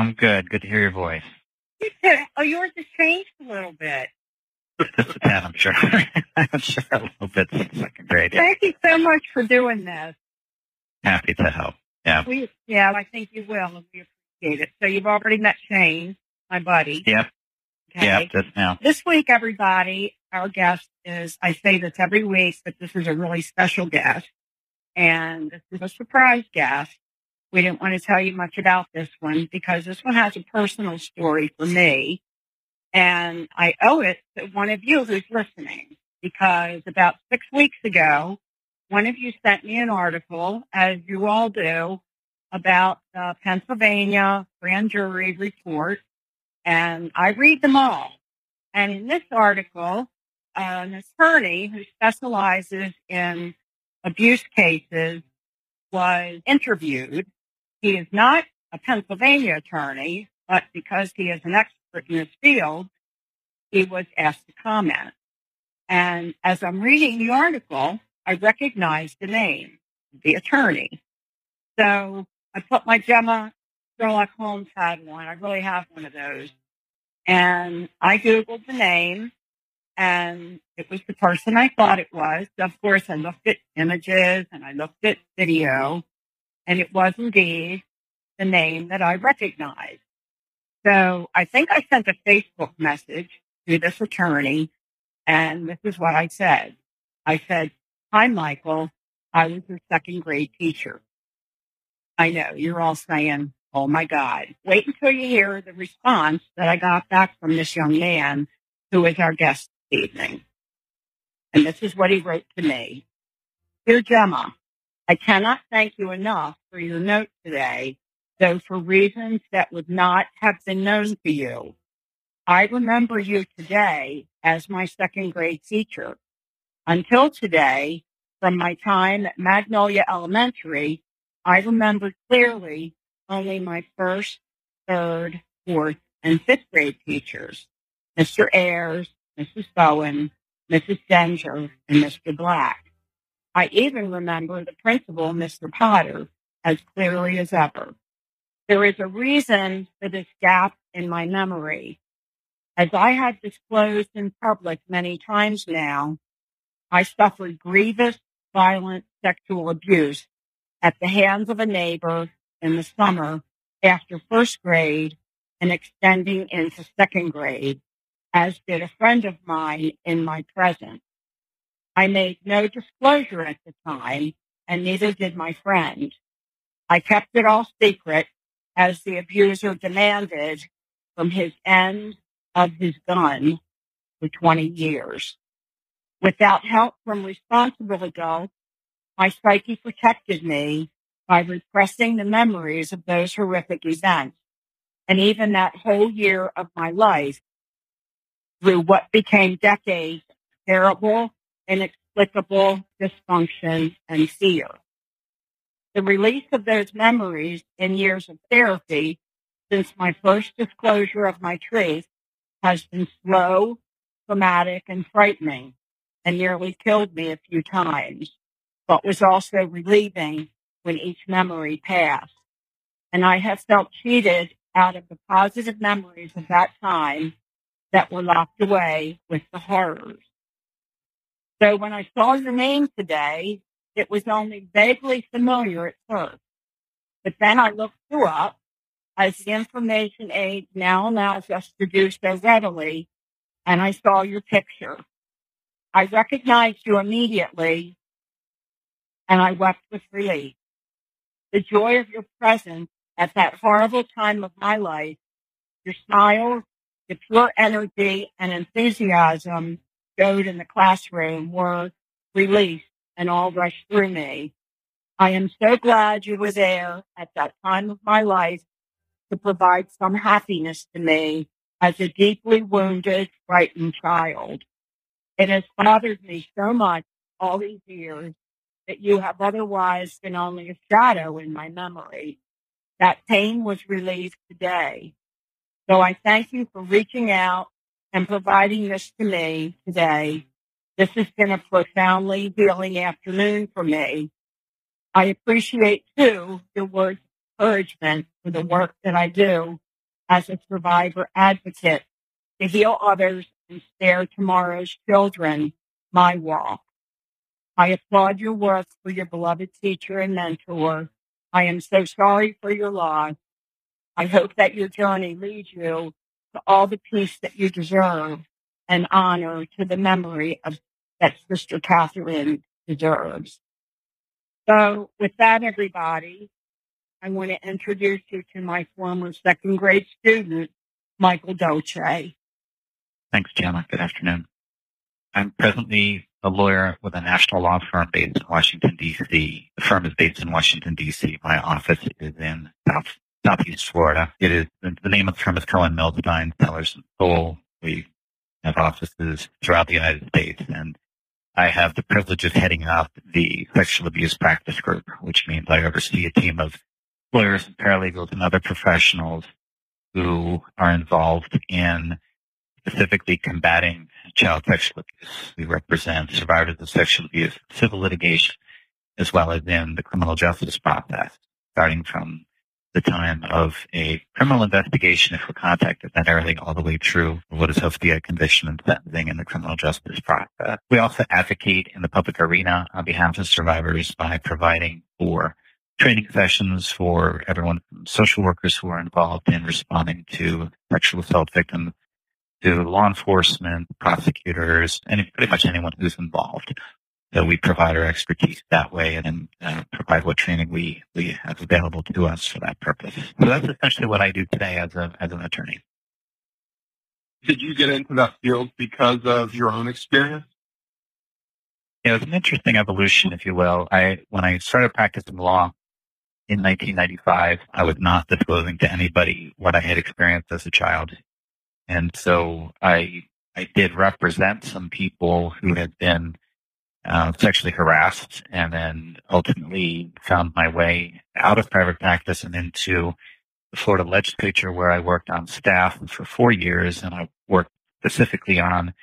I'm good. Good to hear your voice. You too. Oh, yours has changed a little bit. Just a tad, I'm sure. I'm sure a little bit since second grade. Yeah. Thank you so much for doing this. Happy to help. Yeah. We, yeah, I think you will, and we appreciate it. So you've already met Shane, my buddy. Yep. Okay. Yep. Just now. This week, everybody, our guest is, I say this every week, but this is a really special guest. And this is a surprise guest. We didn't want to tell you much about this one because this one has a personal story for me. And I owe it to one of you who's listening because about six weeks ago, one of you sent me an article, as you all do, about the Pennsylvania grand jury report. And I read them all. And in this article, an attorney who specializes in abuse cases was interviewed. He is not a Pennsylvania attorney, but because he is an expert in this field, he was asked to comment. And as I'm reading the article, I recognized the name, the attorney. So I put my Gemma Sherlock Holmes hat on. I really have one of those. And I Googled the name and it was the person I thought it was. Of course, I looked at images and I looked at video and it was indeed the name that I recognized. So I think I sent a Facebook message to this attorney and this is what I said. I said, Hi, Michael. I was your second grade teacher. I know you're all saying, Oh my God. Wait until you hear the response that I got back from this young man who is our guest this evening. And this is what he wrote to me. Dear Gemma, I cannot thank you enough for your note today, though for reasons that would not have been known to you. I remember you today as my second grade teacher. Until today, from my time at Magnolia Elementary, I remember clearly only my first, third, fourth, and fifth grade teachers, Mr. Ayers, Mrs. Bowen, Mrs. Denver, and Mr. Black. I even remember the principal, Mr. Potter, as clearly as ever. There is a reason for this gap in my memory. As I have disclosed in public many times now, I suffered grievous, violent sexual abuse at the hands of a neighbor in the summer after first grade and extending into second grade, as did a friend of mine in my presence. I made no disclosure at the time, and neither did my friend. I kept it all secret as the abuser demanded from his end of his gun for 20 years. Without help from responsible adults, my psyche protected me by repressing the memories of those horrific events. And even that whole year of my life through what became decades of terrible, inexplicable dysfunction and fear. The release of those memories in years of therapy since my first disclosure of my truth has been slow, traumatic, and frightening and nearly killed me a few times, but was also relieving when each memory passed. And I have felt cheated out of the positive memories of that time that were locked away with the horrors. So when I saw your name today, it was only vaguely familiar at first. But then I looked you up as the information age now allows us to do so readily, and I saw your picture. I recognized you immediately, and I wept with relief. The joy of your presence at that horrible time of my life, your smile, the pure energy and enthusiasm showed in the classroom were released and all rushed through me. I am so glad you were there at that time of my life to provide some happiness to me as a deeply wounded, frightened child. It has bothered me so much all these years that you have otherwise been only a shadow in my memory. That pain was relieved today. So I thank you for reaching out and providing this to me today. This has been a profoundly healing afternoon for me. I appreciate too your words of encouragement for the work that I do as a survivor advocate to heal others and spare tomorrow's children my walk. I applaud your work for your beloved teacher and mentor. I am so sorry for your loss. I hope that your journey leads you to all the peace that you deserve and honor to the memory of that Sister Catherine deserves. So with that, everybody, I want to introduce you to my former second grade student, Michael Dolce. Thanks, Gemma. Good afternoon. I'm presently a lawyer with a national law firm based in Washington, D.C. The firm is based in Washington, D.C. My office is in South, Southeast Florida. It is, the name of the firm is Cohen Milstein Sellers and Toll. We have offices throughout the United States and I have the privilege of heading up the sexual abuse practice group, which means I oversee a team of lawyers and paralegals and other professionals who are involved in specifically combating child sexual abuse. We represent survivors of sexual abuse, civil litigation, as well as in the criminal justice process, starting from the time of a criminal investigation if we're contacted, then everything all the way through what is hopefully a conviction and sentencing in the criminal justice process. We also advocate in the public arena on behalf of survivors by providing for training sessions for everyone social workers who are involved in responding to sexual assault victims to law enforcement, prosecutors, and pretty much anyone who's involved. So we provide our expertise that way and then uh, provide what training we, we have available to us for that purpose. So that's essentially what I do today as a, as an attorney. Did you get into that field because of your own experience? Yeah, it was an interesting evolution, if you will. I, when I started practicing law in 1995, I was not disclosing to anybody what I had experienced as a child. And so I, I did represent some people who had been uh, sexually harassed and then ultimately found my way out of private practice and into the Florida legislature where I worked on staff for four years and I worked specifically on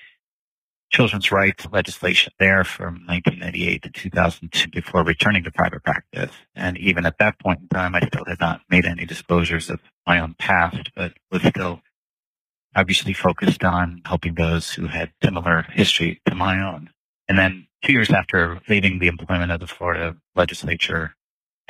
children's rights legislation there from 1998 to 2002 before returning to private practice. And even at that point in time, I still had not made any disclosures of my own past, but was still obviously focused on helping those who had similar history to my own. And then two years after leaving the employment of the Florida legislature,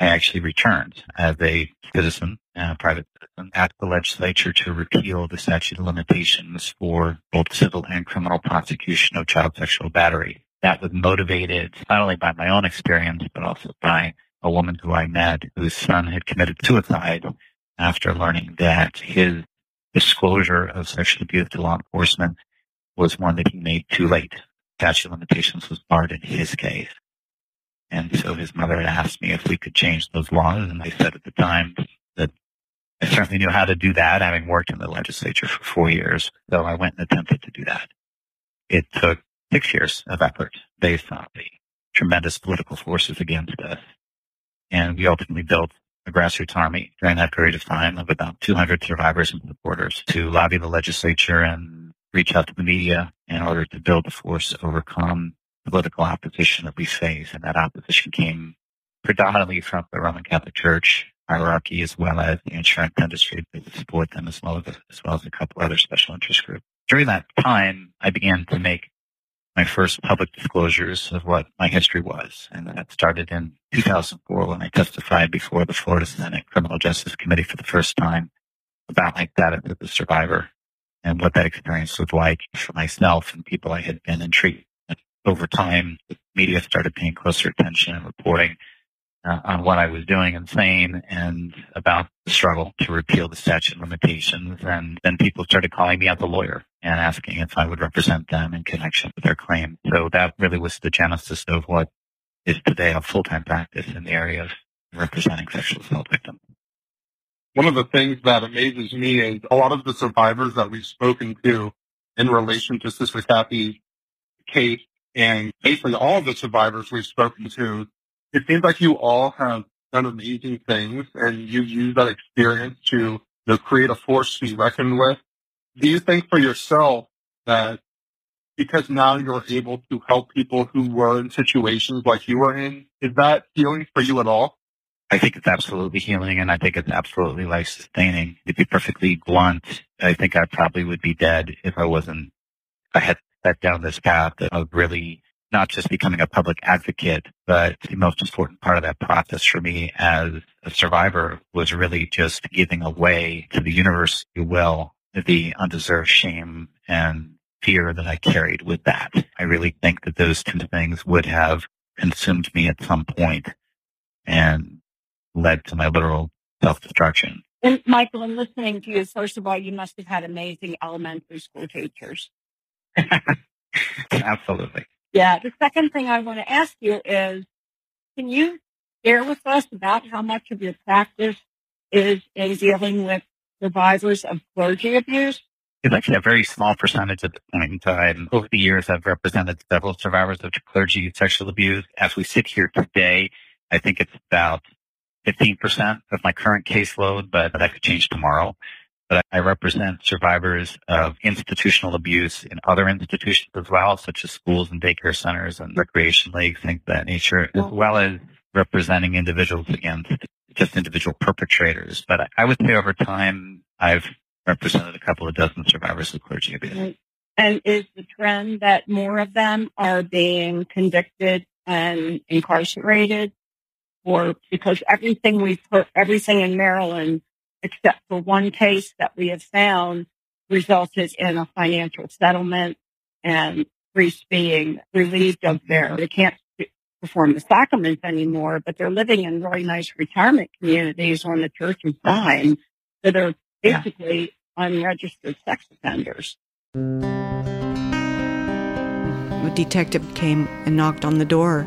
I actually returned as a citizen, a private citizen, asked the legislature to repeal the statute of limitations for both civil and criminal prosecution of child sexual battery. That was motivated not only by my own experience, but also by a woman who I met whose son had committed suicide after learning that his disclosure of sexual abuse to law enforcement was one that he made too late. Statute of limitations was barred in his case. And so his mother had asked me if we could change those laws. And I said at the time that I certainly knew how to do that, having worked in the legislature for four years. So I went and attempted to do that. It took six years of effort based on the tremendous political forces against us. And we ultimately built a grassroots army during that period of time of about 200 survivors and supporters to lobby the legislature and reach out to the media in order to build a force to overcome political opposition that we face. And that opposition came predominantly from the Roman Catholic Church hierarchy as well as the insurance industry that support them as well as, as well as a couple other special interest groups. During that time, I began to make my first public disclosures of what my history was. And that started in 2004 when I testified before the Florida Senate Criminal Justice Committee for the first time about my status as a survivor and what that experience was like for myself and people I had been in treatment. Over time, the media started paying closer attention and reporting uh, on what I was doing and saying and about the struggle to repeal the statute of limitations. And then people started calling me out the lawyer and asking if I would represent them in connection with their claim. So that really was the genesis of what is today a full-time practice in the area of representing sexual assault victims. One of the things that amazes me is a lot of the survivors that we've spoken to in relation to Sister Cathy's case and basically all of the survivors we've spoken to it seems like you all have done amazing things and you use that experience to you know, create a force to be reckoned with. Do you think for yourself that because now you're able to help people who were in situations like you were in, is that healing for you at all? I think it's absolutely healing and I think it's absolutely life sustaining. To be perfectly blunt, I think I probably would be dead if I wasn't, I had set down this path of really not just becoming a public advocate, but the most important part of that process for me as a survivor was really just giving away to the universe, if you will, the undeserved shame and fear that I carried with that. I really think that those two things would have consumed me at some point and led to my literal self destruction. And Michael, in listening to you, first of all, you must have had amazing elementary school teachers. Absolutely. Yeah. The second thing I want to ask you is, can you share with us about how much of your practice is in dealing with survivors of clergy abuse? It's actually a very small percentage at this point in time. Over the years, I've represented several survivors of clergy sexual abuse. As we sit here today, I think it's about 15% of my current caseload, but that could change tomorrow. But I represent survivors of institutional abuse in other institutions as well, such as schools and daycare centers and recreation leagues, things of that nature, as well as representing individuals against just individual perpetrators. But I would say over time, I've represented a couple of dozen survivors of clergy abuse. And is the trend that more of them are being convicted and incarcerated? Or because everything we've put, everything in Maryland, except for one case that we have found, resulted in a financial settlement and priests being relieved of their, they can't perform the sacraments anymore, but they're living in really nice retirement communities on the church's dime that are basically unregistered sex offenders. A detective came and knocked on the door,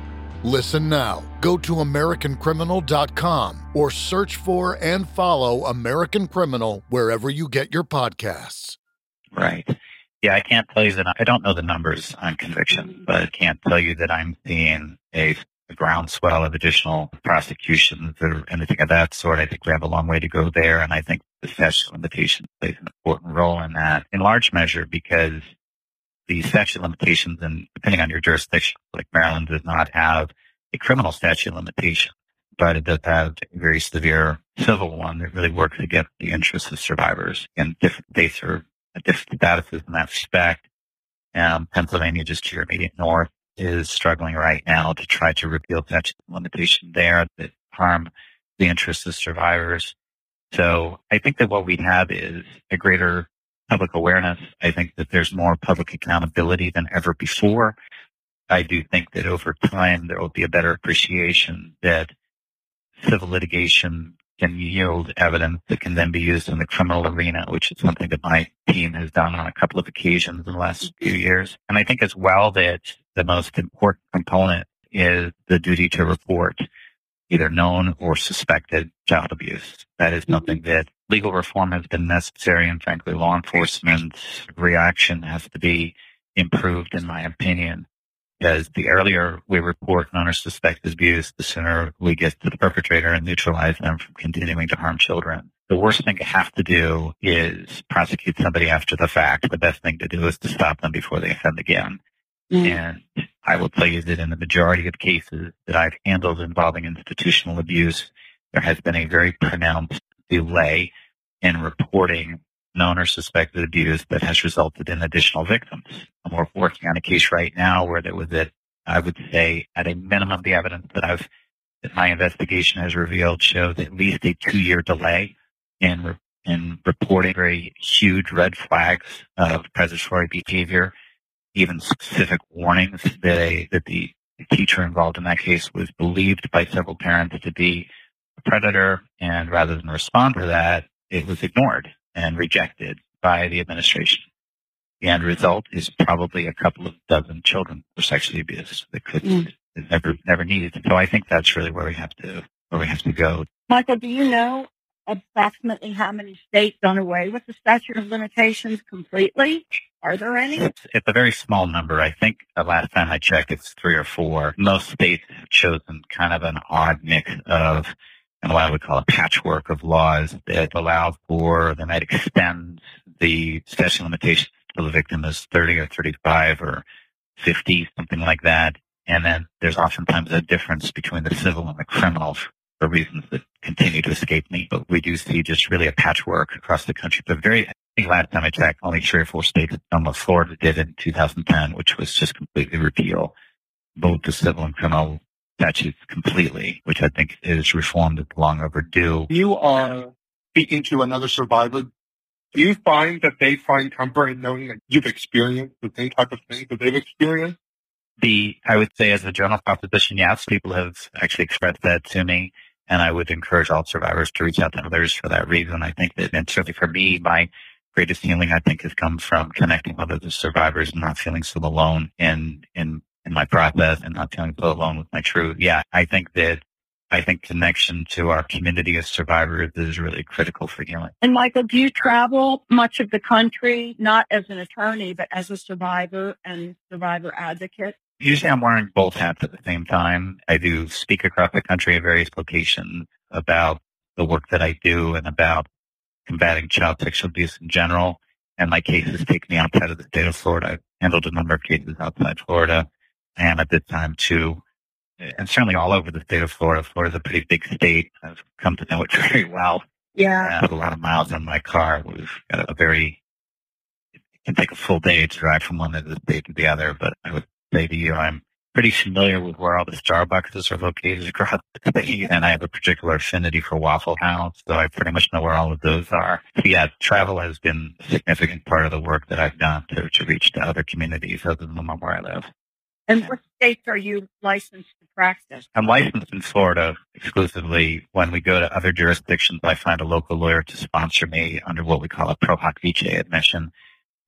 Listen now. Go to AmericanCriminal.com or search for and follow American Criminal wherever you get your podcasts. Right. Yeah, I can't tell you that I don't know the numbers on conviction, but I can't tell you that I'm seeing a, groundswell of additional prosecutions or anything of that sort. I think we have a long way to go there. And I think the of limitations plays an important role in that in large measure because the statute limitations and depending on your jurisdiction, like Maryland does not have a criminal statute limitation, but it does have a very severe civil one that really works against the interests of survivors. And different states are at different statuses in that respect. Um, Pennsylvania, just to your immediate north, is struggling right now to try to repeal statute limitation there that harm the interests of survivors. So I think that what we have is a greater public awareness. I think that there's more public accountability than ever before. I do think that over time there will be a better appreciation that civil litigation can yield evidence that can then be used in the criminal arena, which is something that my team has done on a couple of occasions in the last few years. And I think as well that the most important component is the duty to report. either known or suspected child abuse. That is mm-hmm. nothing that legal reform has been necessary and frankly law enforcement's reaction has to be improved in my opinion because the earlier we report known or suspected abuse, the sooner we get to the perpetrator and neutralize them from continuing to harm children. The worst thing to have to do is prosecute somebody after the fact. The best thing to do is to stop them before they offend again. Mm. And I will tell you that in the majority of cases that I've handled involving institutional abuse, there has been a very pronounced delay in reporting known or suspected abuse that has resulted in additional victims. And we're working on a case right now where there was a, I would say, at a minimum, the evidence that I've, that my investigation has revealed shows at least a two year delay in, re- in reporting very huge red flags of predatory behavior, even specific warnings that a, that the teacher involved in that case was believed by several parents to be a predator. And rather than respond to that, it was ignored and rejected by the administration. The end result is probably a couple of dozen children were sexually abused that could mm. never never needed. So I think that's really where we have to where we have to go. Michael, do you know approximately how many states done away with the statute of limitations completely? Are there any? It's, it's a very small number. I think the last time I checked, it's three or four. Most states have chosen kind of an odd mix of and what I would call a patchwork of laws that allow for, that might extend the statute limitations to the victim as 30 or 35 or 50, something like that. And then there's oftentimes a difference between the civil and the criminal for reasons that continue to escape me. But we do see just really a patchwork across the country. But very, I think last time I checked, only three or four states, almost Florida did in 2010, which was just completely repeal both the civil and criminal statutes completely, which I think is reformed long overdue. You are speaking to another survivor. Do you find that they find comfort in knowing that you've experienced the same type of things that they've experienced? The, I would say as a general proposition, yes, people have actually expressed that to me. And I would encourage all survivors to reach out to others for that reason. I think that, and certainly for me, my greatest healing, I think, has come from connecting with other survivors and not feeling so alone in, in in my process and not feeling so alone with my truth. Yeah, I think that I think connection to our community of survivors is really critical for healing. And Michael, do you travel much of the country, not as an attorney, but as a survivor and survivor advocate? Usually I'm wearing both hats at the same time. I do speak across the country at various locations about the work that I do and about combating child sexual abuse in general. And my cases take me outside of the state of Florida. I've handled a number of cases outside Florida and at this time too, and certainly all over the state of Florida. Florida's a pretty big state. I've come to know it very well. Yeah. I put a lot of miles on my car. We've got a very, it can take a full day to drive from one end of the state to the other, but I would say to you, I'm pretty familiar with where all the Starbucks are located across the state, and I have a particular affinity for Waffle House, so I pretty much know where all of those are. But yeah, travel has been a significant part of the work that I've done to, to reach to other communities other than the one where I live. And what states are you licensed to practice? I'm licensed in Florida exclusively. When we go to other jurisdictions, I find a local lawyer to sponsor me under what we call a pro hac vice admission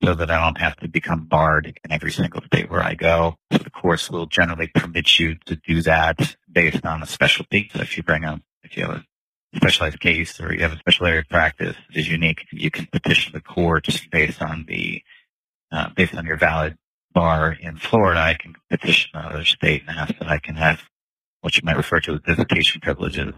so that I don't have to become barred in every single state where I go. So the course will generally permit you to do that based on a specialty. So if you bring a, if you have a specialized case or you have a special area of practice that is unique, you can petition the courts based on the, uh, based on your valid bar in Florida, I can petition another state and ask that I can have what you might refer to as visitation privileges,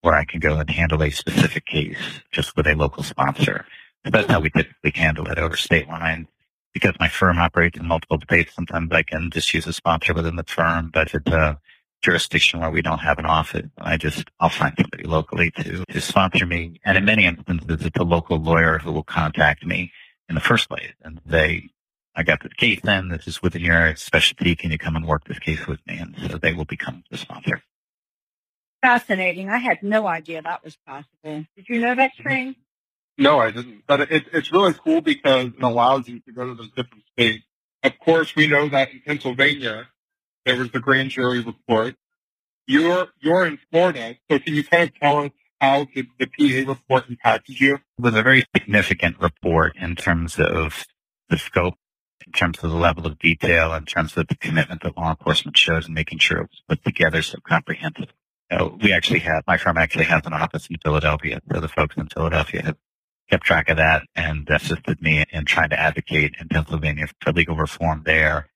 where I can go and handle a specific case just with a local sponsor. So that's how we typically handle it over state lines. Because my firm operates in multiple states, sometimes I can just use a sponsor within the firm, but it's a jurisdiction where we don't have an office, I just, I'll find somebody locally to, to sponsor me. And in many instances, it's a local lawyer who will contact me in the first place and they I got this case in. This is within your specialty. Can you come and work this case with me? And so they will become the sponsor. Fascinating. I had no idea that was possible. Did you know that, Shane? No, I didn't. But it, it's really cool because it allows you to go to those different states. Of course, we know that in Pennsylvania, there was the grand jury report. You're, you're in Florida. So can you kind of tell us how the, the PA report impacted you? It was a very significant report in terms of the scope in terms of the level of detail, in terms of the commitment that law enforcement shows in making sure it was put together so comprehensive. uh, we actually have, my firm actually has an office in Philadelphia. So the folks in Philadelphia have kept track of that and assisted me in trying to advocate in Pennsylvania for legal reform there.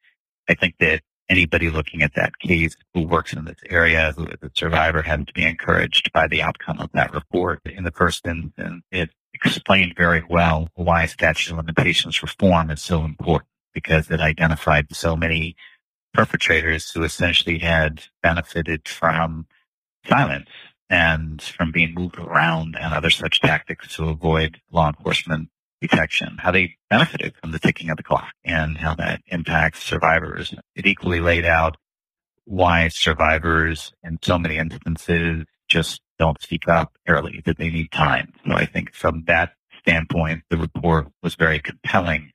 I think that anybody looking at that case who works in this area, who is a survivor, had to be encouraged by the outcome of that report. In the first instance, it explained very well why statute of limitations reform is so important because it identified so many perpetrators who essentially had benefited from silence and from being moved around and other such tactics to avoid law enforcement detection, how they benefited from the ticking of the clock and how that impacts survivors. It equally laid out why survivors in so many instances just don't speak up early, that they need time. So I think from that standpoint, the report was very compelling.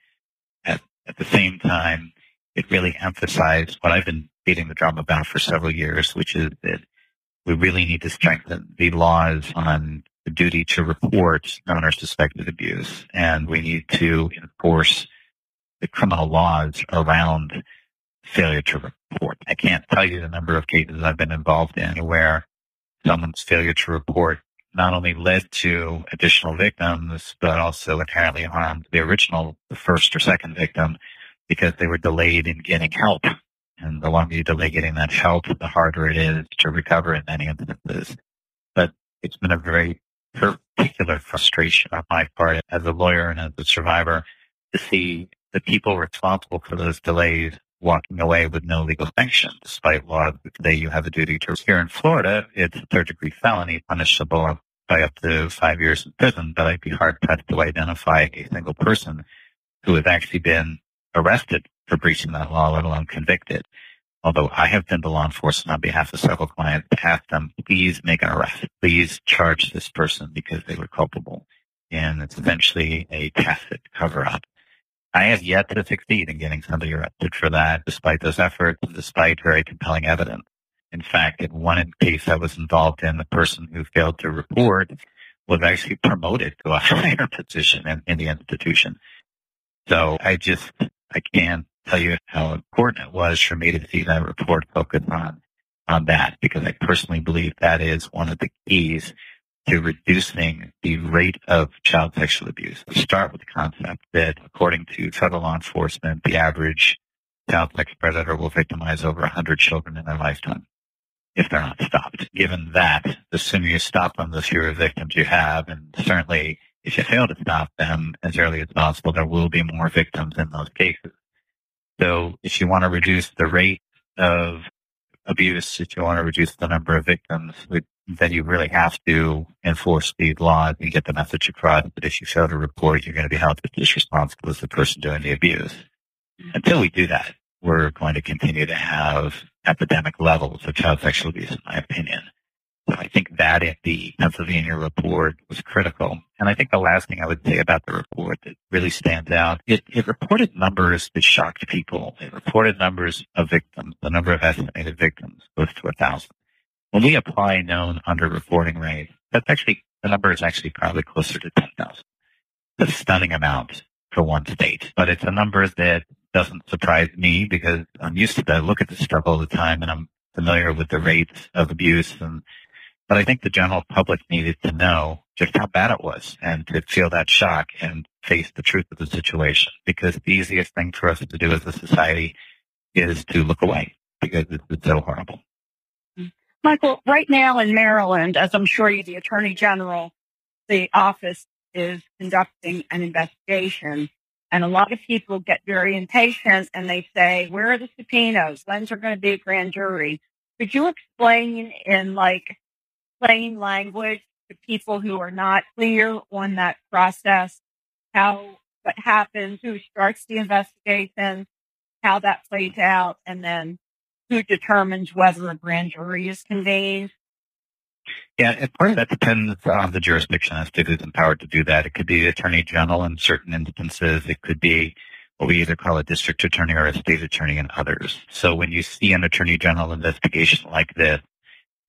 At, the same time, it really emphasized what I've been beating the drum about for several years, which is that we really need to strengthen the laws on the duty to report known or suspected abuse. And we need to enforce the criminal laws around failure to report. I can't tell you the number of cases I've been involved in where someone's failure to report not only led to additional victims, but also inherently harmed the original, the first or second victim because they were delayed in getting help. And the longer you delay getting that help, the harder it is to recover in many instances. But it's been a very particular frustration on my part as a lawyer and as a survivor to see the people responsible for those delays walking away with no legal sanction, despite law today you have a duty to. Here in Florida, it's a third degree felony punishable by up to five years in prison, but I'd be hard pressed to identify a single person who has actually been arrested for breaching that law, let alone convicted although I have been to law enforcement on behalf of several clients to ask them, please make an arrest. Please charge this person because they were culpable. And it's eventually a tacit cover up. I have yet to succeed in getting somebody arrested for that, despite those efforts, despite very compelling evidence. In fact, in one case I was involved in, the person who failed to report was actually promoted to a higher position in, in the institution. So I just, I can't tell you how important it was for me to see that report focus on on that because I personally believe that is one of the keys to reducing the rate of child sexual abuse. Let's start with the concept that according to federal law enforcement, the average child sex predator will victimize over 100 children in their lifetime if they're not stopped. Given that, the sooner you stop them, the fewer victims you have. And certainly if you fail to stop them as early as possible, there will be more victims in those cases. So if you want to reduce the rate of abuse, if you want to reduce the number of victims, then you really have to enforce these law and get the message across that if you fail to report, you're going to be held as responsible as the person doing the abuse. Until we do that, we're going to continue to have epidemic levels of child sexual abuse, in my opinion. So I think that in the Pennsylvania report was critical. And I think the last thing I would say about the report that really stands out, it, it reported numbers that shocked people. It reported numbers of victims, the number of estimated victims close to a thousand. When we apply known underreporting rate, that's actually, the number is actually probably closer to 10,000. It's a stunning amount for one state, but it's a number that doesn't surprise me because I'm used to that. I look at this stuff all the time and I'm familiar with the rates of abuse and but I think the general public needed to know just how bad it was and to feel that shock and face the truth of the situation because the easiest thing for us to do as a society is to look away because it's so horrible. Michael, right now in Maryland, as I'm sure you, the Attorney General, the office is conducting an investigation. And a lot of people get very impatient and they say, where are the subpoenas? When's there going to be a grand jury? Could you explain in like plain language to people who are not clear on that process, how what happens, who starts the investigation, how that plays out, and then who determines whether a grand jury is convened. Yeah, part of that depends on the jurisdiction as to who's empowered to do that. It could be the attorney general in certain instances. It could be what we either call a district attorney or a state attorney in others. So when you see an attorney general investigation like this,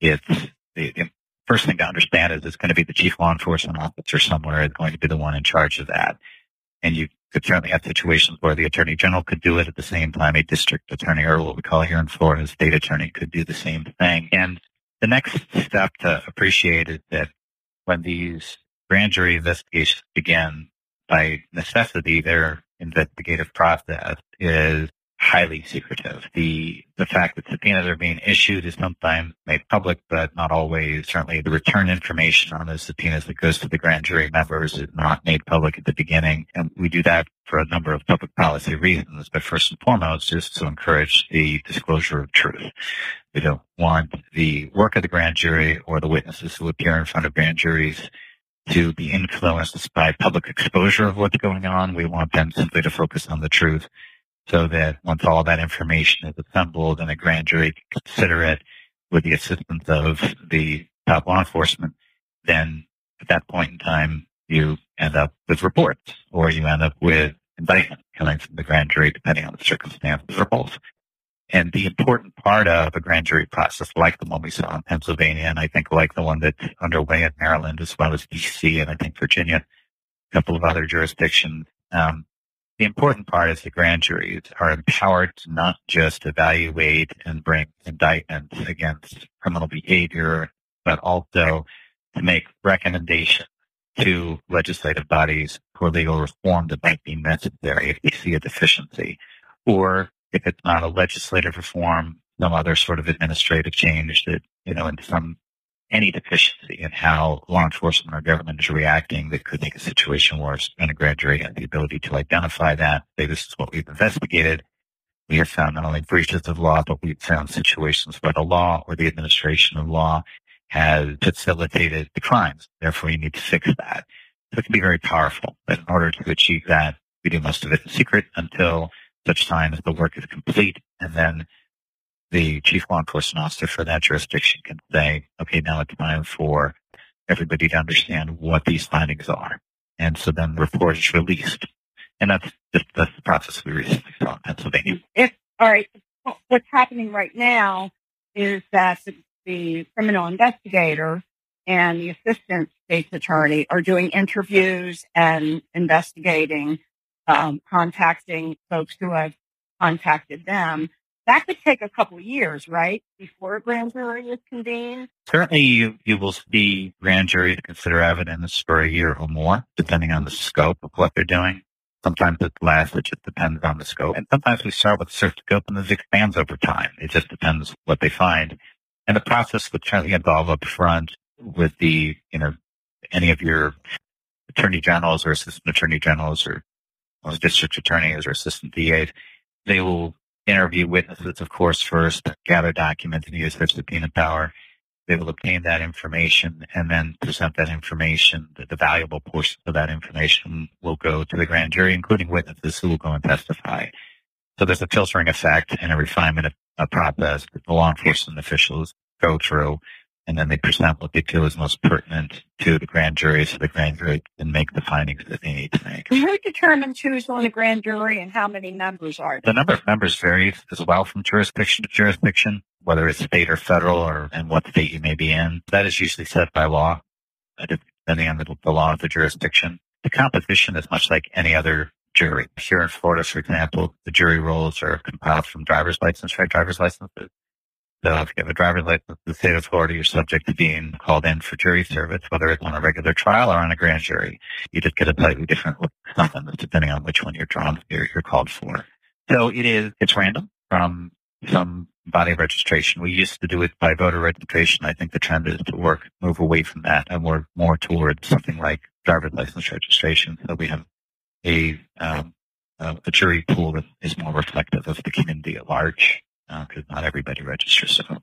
it's the first thing to understand is it's going to be the chief law enforcement officer somewhere is going to be the one in charge of that. And you could certainly have situations where the attorney general could do it at the same time a district attorney or what we call here in Florida a state attorney could do the same thing. And The next step to appreciate is that when these grand jury investigations begin, by necessity, their investigative process is highly secretive. The the fact that subpoenas are being issued is sometimes made public, but not always. Certainly, the return information on those subpoenas that goes to the grand jury members is not made public at the beginning, and we do that for a number of public policy reasons. But first and foremost, is to encourage the disclosure of truth. We don't want the work of the grand jury or the witnesses who appear in front of grand juries to be influenced by public exposure of what's going on. We want them simply to focus on the truth so that once all that information is assembled and a grand jury can consider it with the assistance of the top law enforcement, then at that point in time, you end up with reports or you end up with indictment coming from the grand jury, depending on the circumstances or both. And the important part of a grand jury process, like the one we saw in Pennsylvania, and I think like the one that's underway in Maryland, as well as DC and I think Virginia, a couple of other jurisdictions, um, the important part is the grand juries are empowered to not just evaluate and bring indictments against criminal behavior, but also to make recommendations to legislative bodies for legal reform that might be necessary if they see a deficiency, or if it's not a legislative reform, some other sort of administrative change that, you know, in some any deficiency in how law enforcement or government is reacting that could make a situation worse. And a grand jury has the ability to identify that, say this is what we've investigated. We have found not only breaches of law, but we've found situations where the law or the administration of law has facilitated the crimes. Therefore, you need to fix that. So it can be very powerful. But in order to achieve that, we do most of it in secret until such time as the work is complete. And then the chief law enforcement officer for that jurisdiction can say, okay, now it's time for everybody to understand what these findings are. And so then the report is released. And that's just that's the process we recently saw in Pennsylvania. If, all right, what's happening right now is that the, the criminal investigator and the assistant state's attorney are doing interviews and investigating, um, contacting folks who have contacted them that could take a couple years, right, before a grand jury is convened. Certainly, you, you will see grand juries consider evidence for a year or more, depending on the scope of what they're doing. Sometimes it's less, it just depends on the scope. And sometimes we start with a certain scope and it expands over time. It just depends what they find. And the process would certainly involve up front with the, you know, any of your attorney generals or assistant attorney generals or, or district attorneys or assistant DAs. They will interview witnesses, of course, first, gather documents and use their subpoena power. They will obtain that information and then present that information. The, the valuable portion of that information will go to the grand jury, including witnesses who will go and testify. So there's a filtering effect and a refinement of a process that the law enforcement officials go through and then they present what they feel is most pertinent to the grand jury so the grand jury can make the findings that they need to make. Who determines who's on the grand jury and how many members are there? The number of members varies as well from jurisdiction to jurisdiction, whether it's state or federal or and what state you may be in. That is usually set by law, uh, depending on the, the law of the jurisdiction. The composition is much like any other jury. Here in Florida, for example, the jury rolls are compiled from driver's license, right? Driver's licenses so if you have a driver's license in the state of Florida, you're subject to being called in for jury service, whether it's on a regular trial or on a grand jury. You just get a slightly different something depending on which one you're drawn, you're, you're called for. So it is, it's random from some body registration. We used to do it by voter registration. I think the trend is to work, move away from that and work more towards something like driver's license registration. So we have a, um, a jury pool that is more reflective of the community at large because uh, not everybody registers to vote.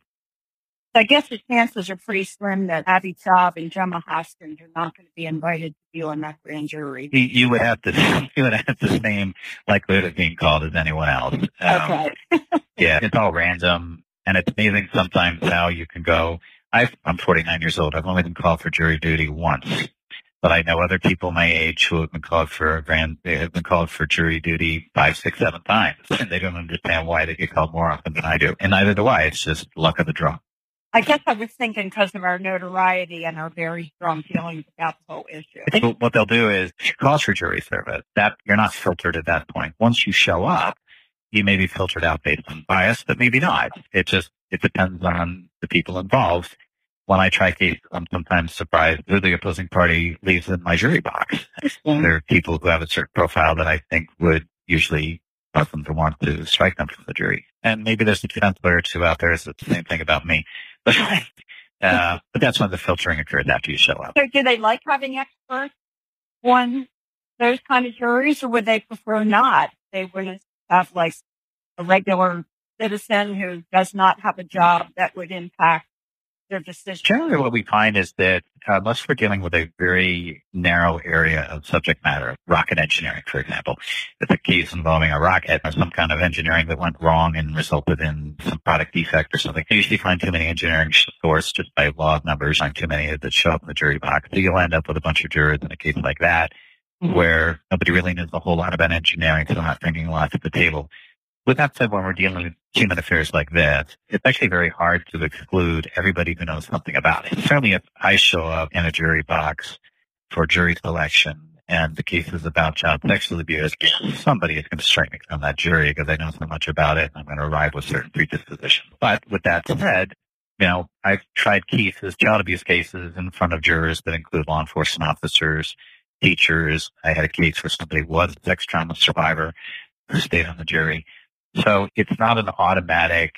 I guess the chances are pretty slim that Abbie Schaub and Gemma Hoskins are not going to be invited to be on that grand jury. You, you would have to, you would have the same likelihood of being called as anyone else. Um, okay. yeah, it's all random, and it's amazing sometimes how you can go. i am 49 years old. I've only been called for jury duty once, but I know other people my age who have been called for a grand, they have been called for jury duty five, six, seven times, and they don't understand why they get called more often than I do, and neither do I. It's just luck of the draw. I guess I was thinking because of our notoriety and our very strong feelings about the whole issue. I think what they'll do is call for jury service. That you're not filtered at that point. Once you show up, you may be filtered out based on bias, but maybe not. It just it depends on the people involved when I try cases, I'm sometimes surprised who the opposing party leaves in my jury box. There are people who have a certain profile that I think would usually cause them to want to strike them from the jury. And maybe there's a lawyer or two out there that's the same thing about me. But, uh, but that's when the filtering occurred after you show up. So do they like having experts on those kind of juries or would they prefer not? They would have like a regular citizen who does not have a job that would impact their decision. Generally, what we find is that uh, unless we're dealing with a very narrow area of subject matter, rocket engineering, for example, it's a case involving a rocket or some kind of engineering that went wrong and resulted in some product defect or something. You usually find too many engineering source just by law of numbers, find too many that show up in the jury box. So you'll end up with a bunch of jurors in a case like that. Mm-hmm. Where nobody really knows a whole lot about engineering, so they're not bringing a lot to the table. With that said, when we're dealing with human affairs like this, it's actually very hard to exclude everybody who knows something about it. Certainly if I show up in a jury box for jury selection and the case is about child sexual abuse, somebody is going to strike me from that jury because I know so much about it. I'm going to arrive with certain predispositions. But with that said, you know, I've tried cases, child abuse cases in front of jurors that include law enforcement officers, teachers. I had a case where somebody was a sex trauma survivor who stayed on the jury. So it's not an automatic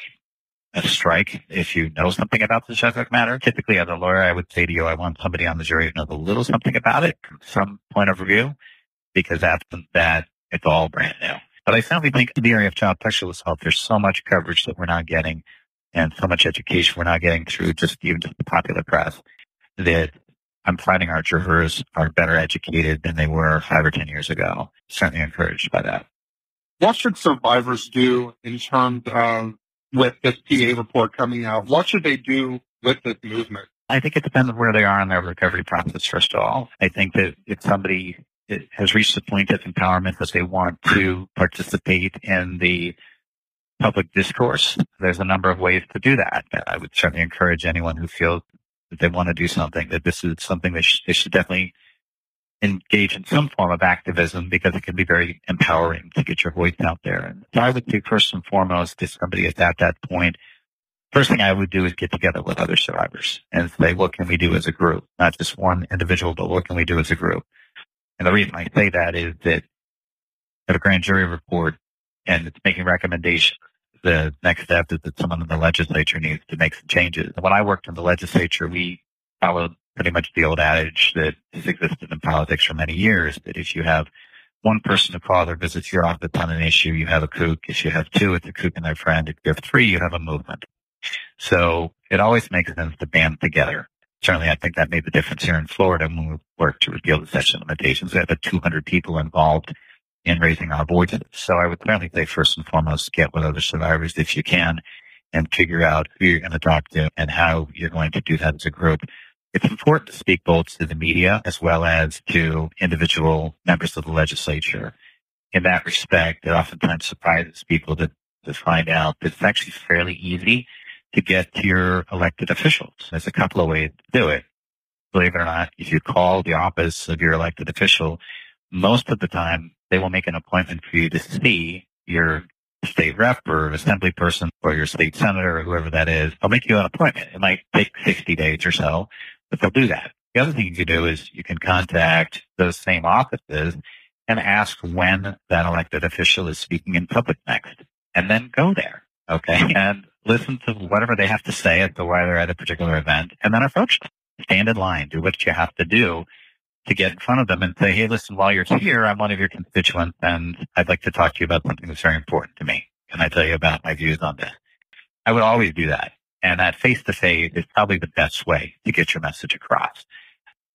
a strike if you know something about the subject matter. Typically, as a lawyer, I would say to you, I want somebody on the jury who knows a little something about it from some point of view, because that's that it's all brand new. But I certainly think in the area of child sexual assault, there's so much coverage that we're not getting and so much education we're not getting through just even just the popular press that I'm finding our jurors are better educated than they were five or 10 years ago. Certainly encouraged by that. What should survivors do in terms of with this PA report coming out? What should they do with this movement? I think it depends on where they are in their recovery process, first of all. I think that if somebody has reached the point of empowerment that they want to participate in the public discourse, there's a number of ways to do that. I would certainly encourage anyone who feels that they want to do something, that this is something they, they should definitely engage in some form of activism because it can be very empowering to get your voice out there. And so I would say first and foremost, if somebody is at that point, first thing I would do is get together with other survivors and say, what can we do as a group? Not just one individual, but what can we do as a group? And the reason I say that is that at a grand jury report and it's making recommendations, the next step is that someone in the legislature needs to make some changes. When I worked in the legislature, we followed pretty much the old adage that has existed in politics for many years that if you have one person of father visits your office on an issue, you have a kook. If you have two, it's a kook and their friend. If you have three, you have a movement. So it always makes sense to band together. Certainly, I think that made the difference here in Florida when we worked to repeal the session limitations. We had about 200 people involved in raising our voices. So I would certainly say first and foremost, get with other survivors if you can and figure out who you're going to talk to and how you're going to do that as a group. It's important to speak both to the media as well as to individual members of the legislature. In that respect, it oftentimes surprises people to, to find out that it's actually fairly easy to get to your elected officials. There's a couple of ways to do it. Believe it or not, if you call the office of your elected official, most of the time they will make an appointment for you to see your state rep or assembly person or your state senator or whoever that is. They'll make you an appointment. It might take 60 days or so but they'll do that. The other thing you can do is you can contact those same offices and ask when that elected official is speaking in public next and then go there. Okay. Hmm. And listen to whatever they have to say as to why they're at a particular event and then approach them. Stand in line, do what you have to do to get in front of them and say, Hey, listen, while you're here, I'm one of your constituents and I'd like to talk to you about something that's very important to me. Can I tell you about my views on this? I would always do that. And that face to face is probably the best way to get your message across.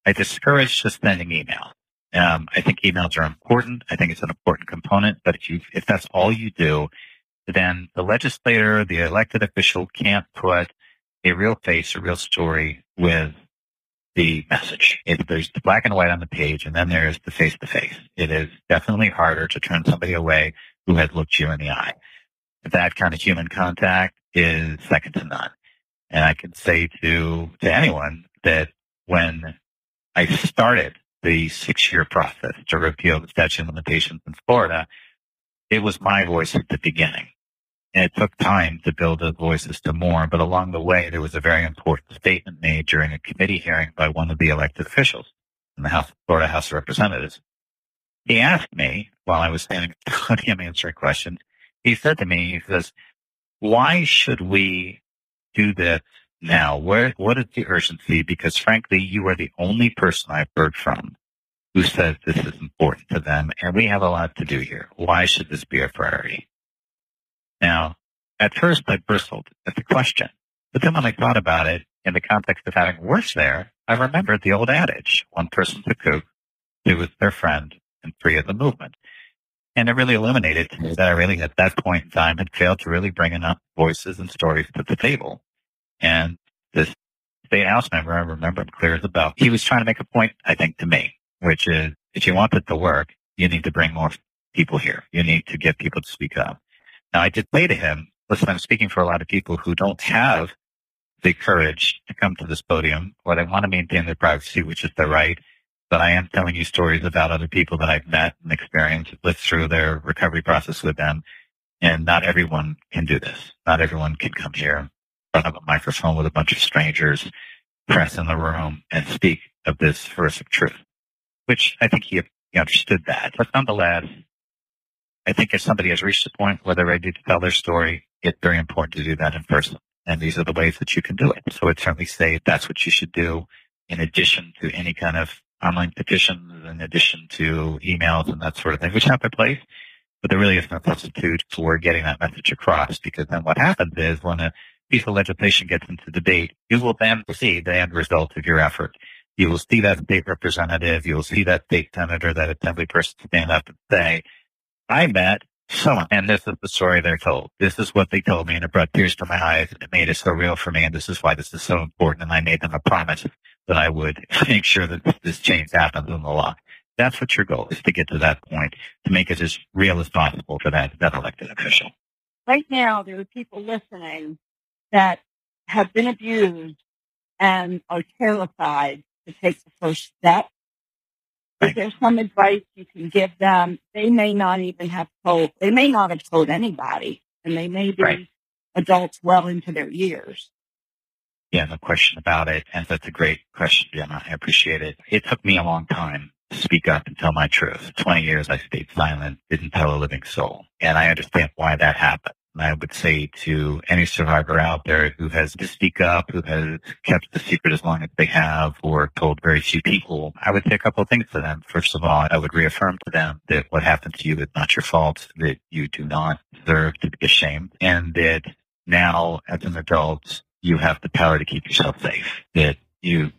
I discourage just sending email. Um, I think emails are important. I think it's an important component, but if you, if that's all you do, then the legislator, the elected official can't put a real face, a real story with the message. It, there's the black and white on the page, and then there's the face to face. It is definitely harder to turn somebody away who has looked you in the eye. That kind of human contact is second to none. And I can say to, to anyone that when I started the six year process to repeal the statute of limitations in Florida, it was my voice at the beginning. And it took time to build those voices to more, but along the way, there was a very important statement made during a committee hearing by one of the elected officials in the House, Florida House of Representatives. He asked me while I was standing podium answering questions, he said to me, he says, why should we do this now? Where, what is the urgency? Because frankly, you are the only person I've heard from who says this is important to them, and we have a lot to do here. Why should this be a priority? Now, at first I bristled at the question, but then when I thought about it in the context of having worked there, I remembered the old adage, one person's a kook, two is their friend, and three is the movement. And it really illuminated to me that I really, at that point in time, had failed to really bring enough voices and stories to the table. And this state house member, I remember him clear as a bell. He was trying to make a point, I think, to me, which is if you want it to work, you need to bring more people here. You need to get people to speak up. Now, I did say to him, listen, I'm speaking for a lot of people who don't have the courage to come to this podium or they want to maintain their privacy, which is their right. But I am telling you stories about other people that I've met and experienced, lived through their recovery process with them. And not everyone can do this. Not everyone can come here front of a microphone with a bunch of strangers, press in the room and speak of this of truth, which I think he, he understood that. But nonetheless, I think if somebody has reached a point where they're ready to tell their story, it's very important to do that in person. And these are the ways that you can do it. So I'd certainly say that's what you should do in addition to any kind of online petitions, in addition to emails and that sort of thing, which have their place. But there really is no substitute for getting that message across because then what happens is when a piece of legislation gets into debate, you will then see the end result of your effort. You will see that state representative, you will see that state senator, that assembly person stand up and say, I met someone, and this is the story they're told. This is what they told me, and it brought tears to my eyes, and it made it so real for me, and this is why this is so important. And I made them a promise that I would make sure that this change happens in the law. That's what your goal is to get to that point, to make it as real as possible for that, that elected official. Right now, there are people listening that have been abused and are terrified to take the first step is there some advice you can give them? They may not even have told, they may not have told anybody, and they may be right. adults well into their years. Yeah, no question about it. And that's a great question, Jenna. I appreciate it. It took me a long time to speak up and tell my truth. 20 years I stayed silent, didn't tell a living soul. And I understand why that happened. I would say to any survivor out there who has to speak up, who has kept the secret as long as they have, or told very few people, I would say a couple of things to them. First of all, I would reaffirm to them that what happened to you is not your fault, that you do not deserve to be ashamed, and that now as an adult, you have the power to keep yourself safe, that you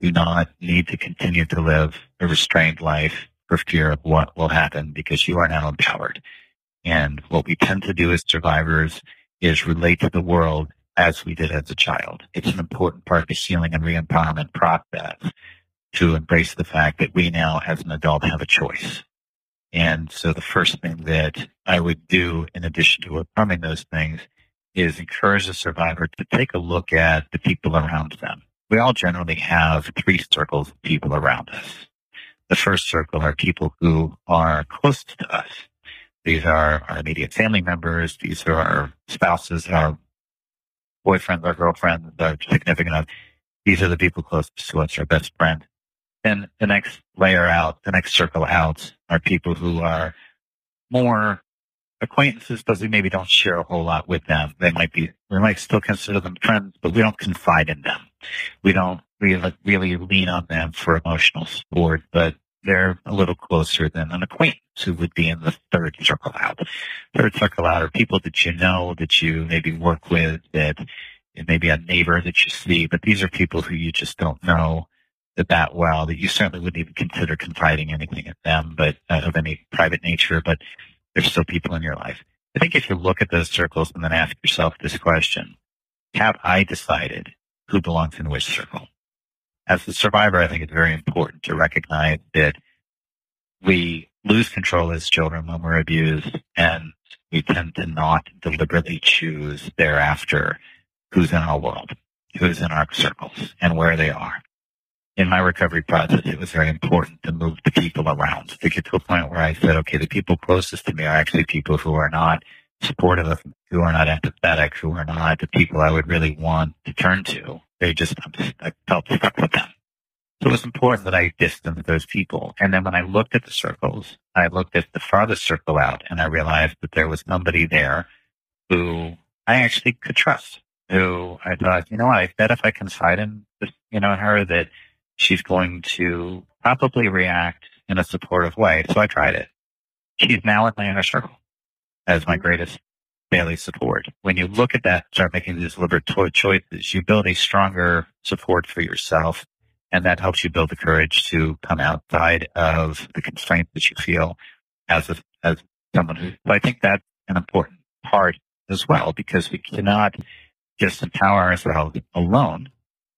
do not need to continue to live a restrained life for fear of what will happen because you are now empowered. And what we tend to do as survivors is relate to the world as we did as a child. It's an important part of the healing and re-empowerment process to embrace the fact that we now as an adult have a choice. And so the first thing that I would do in addition to affirming those things is encourage the survivor to take a look at the people around them. We all generally have three circles of people around us. The first circle are people who are close to us. These are our immediate family members. These are our spouses, our boyfriends, our girlfriends, our significant other. These are the people closest to us, our best friend. Then the next layer out, the next circle out are people who are more acquaintances, but we maybe don't share a whole lot with them. They might be, we might still consider them friends, but we don't confide in them. We don't really, really lean on them for emotional support, but they're a little closer than an acquaintance who would be in the third circle out. Third circle out are people that you know, that you maybe work with, that maybe a neighbor that you see, but these are people who you just don't know that, that well, that you certainly wouldn't even consider confiding anything in them, but uh, of any private nature, but there's still people in your life. I think if you look at those circles and then ask yourself this question, have I decided who belongs in which circle? As a survivor, I think it's very important to recognize that we lose control as children when we're abused and we tend to not deliberately choose thereafter who's in our world, who's in our circles and where they are. In my recovery process, it was very important to move the people around to get to a point where I said, okay, the people closest to me are actually people who are not supportive of me, who are not empathetic, who are not the people I would really want to turn to. They just, I felt stuck with them. So it was important that I distanced those people. And then when I looked at the circles, I looked at the farthest circle out and I realized that there was somebody there who I actually could trust, who I thought, you know what, I bet if I confide in, you know, in her that she's going to probably react in a supportive way. So I tried it. She's now in my inner circle as my mm-hmm. greatest daily support. When you look at that, start making these deliberate choices, you build a stronger support for yourself. And that helps you build the courage to come outside of the constraints that you feel as a, as someone who, I think that's an important part as well, because we cannot just empower ourselves alone.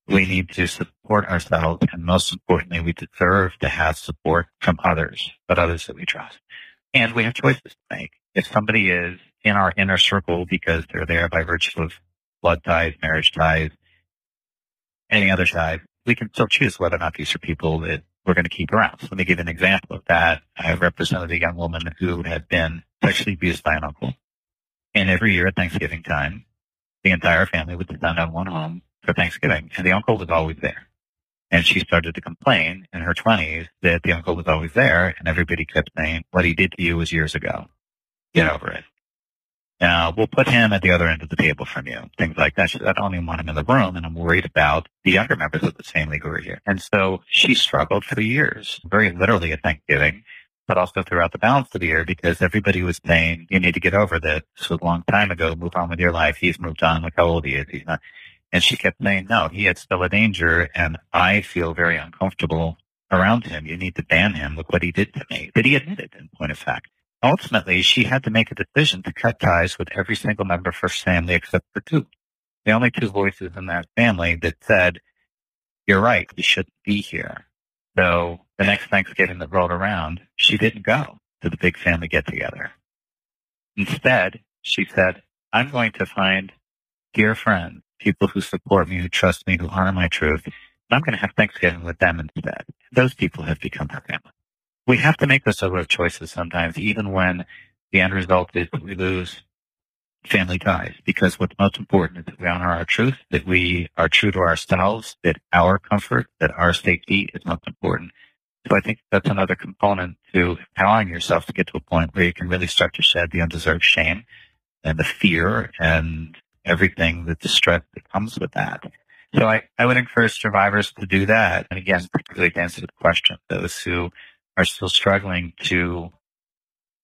We need to support ourselves. And most importantly, we deserve to have support from others, but others that we trust. And we have choices to make. If somebody is in our inner circle because they're there by virtue of blood ties, marriage ties, any other ties, we can still choose whether or not these are people that we're going to keep around. So let me give an example of that. I represented a young woman who had been sexually abused by an uncle. And every year at Thanksgiving time, the entire family would send on one home for Thanksgiving, and the uncle was always there. And she started to complain in her 20s that the uncle was always there, and everybody kept saying, What he did to you was years ago. Get over it. Now, we'll put him at the other end of the table from you. Things like that. She said, I don't even want him in the room, and I'm worried about the younger members of the family who are here. And so she struggled for years, very literally at Thanksgiving, but also throughout the balance of the year because everybody was saying, You need to get over this. This was a long time ago. Move on with your life. He's moved on. Look how old he is. He's not. And she kept saying, no, he is still a danger and I feel very uncomfortable around him. You need to ban him. Look what he did to me. But he admitted in point of fact. Ultimately, she had to make a decision to cut ties with every single member of her family except for two. The only two voices in that family that said, you're right, we shouldn't be here. So the next Thanksgiving that rolled around, she didn't go to the big family get together. Instead, she said, I'm going to find dear friends people who support me, who trust me, who honor my truth. And I'm going to have Thanksgiving with them instead. Those people have become our family. We have to make those sort of choices sometimes, even when the end result is that we lose family ties, because what's most important is that we honor our truth, that we are true to ourselves, that our comfort, that our safety is most important. So I think that's another component to empowering yourself to get to a point where you can really start to shed the undeserved shame and the fear and everything, the distress that comes with that. So I, I would encourage survivors to do that. And again, particularly to answer the question, those who are still struggling to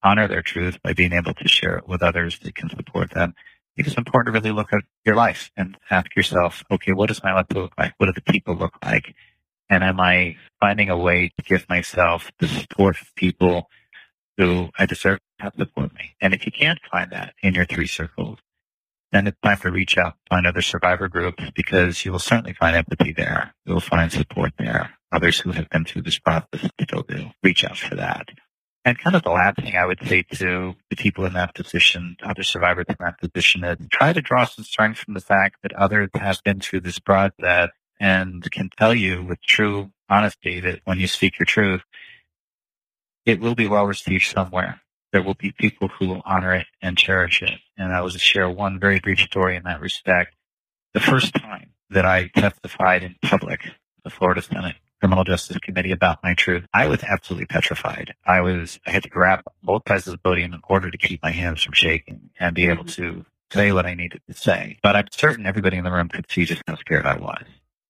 honor their truth by being able to share it with others that can support them. I think it's important to really look at your life and ask yourself, okay, what does my life look like? What do the people look like? And am I finding a way to give myself the support of people who I deserve to have support me? And if you can't find that in your three circles, then it's time to reach out, find other survivor groups because you will certainly find empathy there. You will find support there. Others who have been through this process still do. Reach out for that. And kind of the last thing I would say to the people in that position, other survivors in that position, is try to draw some strength from the fact that others have been through this process and can tell you with true honesty that when you speak your truth, it will be well received somewhere there will be people who will honor it and cherish it. And I will share one very brief story in that respect. The first time that I testified in public, the Florida Senate Criminal Justice Committee about my truth, I was absolutely petrified. I was, I had to grab both sides of the podium in order to keep my hands from shaking and be able mm-hmm. to say what I needed to say. But I'm certain everybody in the room could see just how scared I was,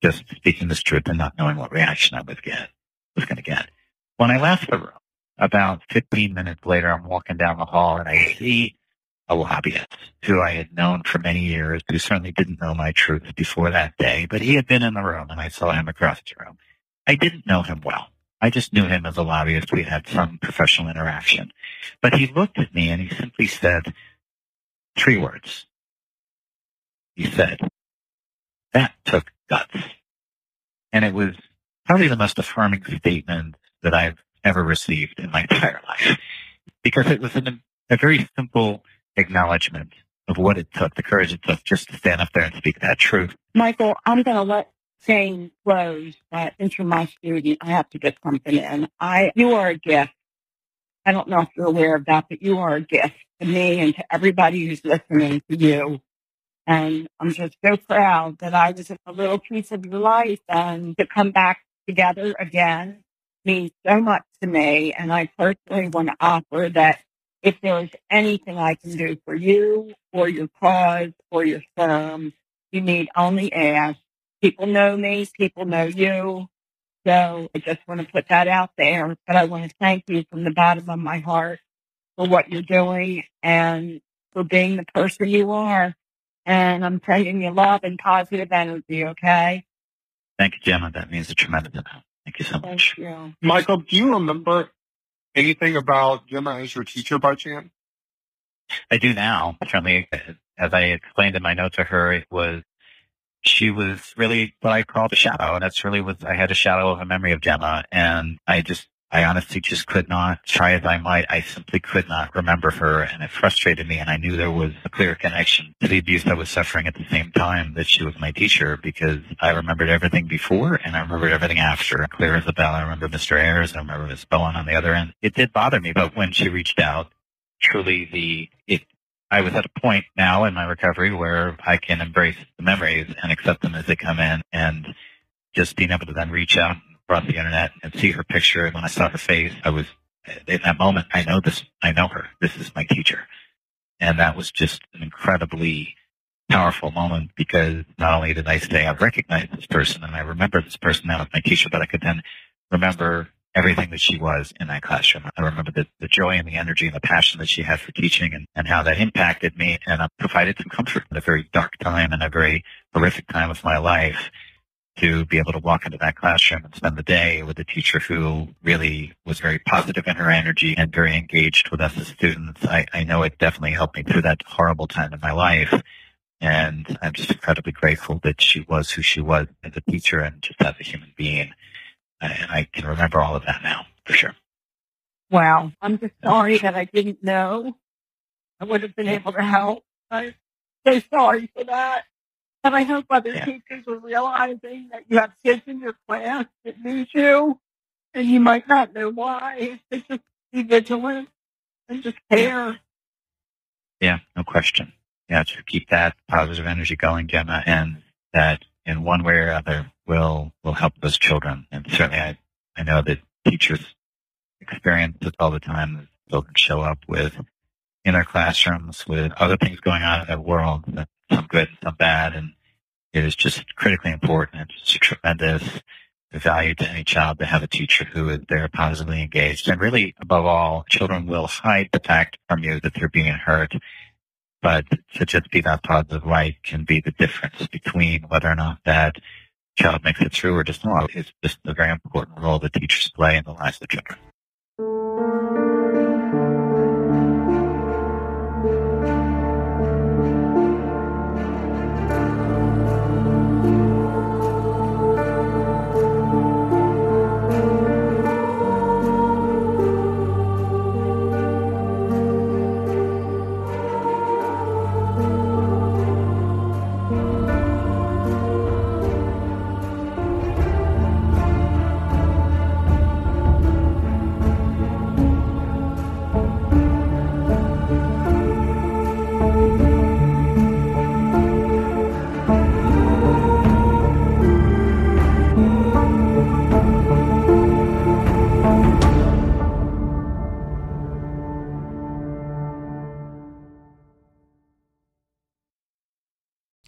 just speaking this truth and not knowing what reaction I was get was going to get. When I left the room, about 15 minutes later, I'm walking down the hall and I see a lobbyist who I had known for many years, who certainly didn't know my truth before that day, but he had been in the room and I saw him across the room. I didn't know him well. I just knew him as a lobbyist. We had some professional interaction. But he looked at me and he simply said three words. He said, that took guts. And it was probably the most affirming statement that I've ever received in my entire life because it was an, a very simple acknowledgement of what it took, the courage it took just to stand up there and speak that truth. Michael, I'm going to let saying but since you're my student, I have to get something in. I, you are a gift. I don't know if you're aware of that, but you are a gift to me and to everybody who's listening to you. And I'm just so proud that I was a little piece of your life and to come back together again means so much to me. And I personally want to offer that if there is anything I can do for you or your cause or your firm, you need only ask. People know me, people know you. So I just want to put that out there. But I want to thank you from the bottom of my heart for what you're doing and for being the person you are. And I'm sending you love and positive energy, okay? Thank you, Gemma. That means a tremendous amount. Thank you so much. Thank you. Michael, do you remember anything about Gemma as your teacher by chance? I do now. Certainly, uh, as I explained in my note to her, it was she was really what I called a shadow. And that's really was I had a shadow of a memory of Gemma. And I just I honestly just could not try as I might. I simply could not remember her and it frustrated me. And I knew there was a clear connection to the abuse I was suffering at the same time that she was my teacher because I remembered everything before and I remembered everything after. Clear as a bell. I remember Mr. Ayers. I remember Miss Bowen on the other end. It did bother me, but when she reached out, truly the, it, I was at a point now in my recovery where I can embrace the memories and accept them as they come in and just being able to then reach out across the internet and see her picture. And when I saw her face, I was in that moment, I know this, I know her. This is my teacher. And that was just an incredibly powerful moment because not only did I say I recognize this person and I remember this person now as my teacher, but I could then remember everything that she was in that classroom. I remember the, the joy and the energy and the passion that she had for teaching and, and how that impacted me and uh, provided some comfort in a very dark time and a very horrific time of my life to be able to walk into that classroom and spend the day with a teacher who really was very positive in her energy and very engaged with us as students. I, I know it definitely helped me through that horrible time in my life. And I'm just incredibly grateful that she was who she was as a teacher and just as a human being. And I can remember all of that now, for sure. Wow. I'm just sorry that I didn't know. I would have been able to help. I'm so sorry for that. And I hope other Yeah. teachers are realizing that you have kids in your class that need you, and you might not know why. It's just be vigilant and just care. Yeah, no question. Yeah, to keep that positive energy going, Gemma, and that in one way or other will will help those children. And certainly, I I know that teachers experience this all the time. Children show up with in their classrooms with other things going on in their world, some good some bad, and it is just critically important. It's a tremendous value to any child to have a teacher who is there positively engaged. And really, above all, children will hide the fact from you that they're being hurt. But to just be that positive light can be the difference between whether or not that child makes it through or just not. It's just a very important role that teachers play in the lives of children.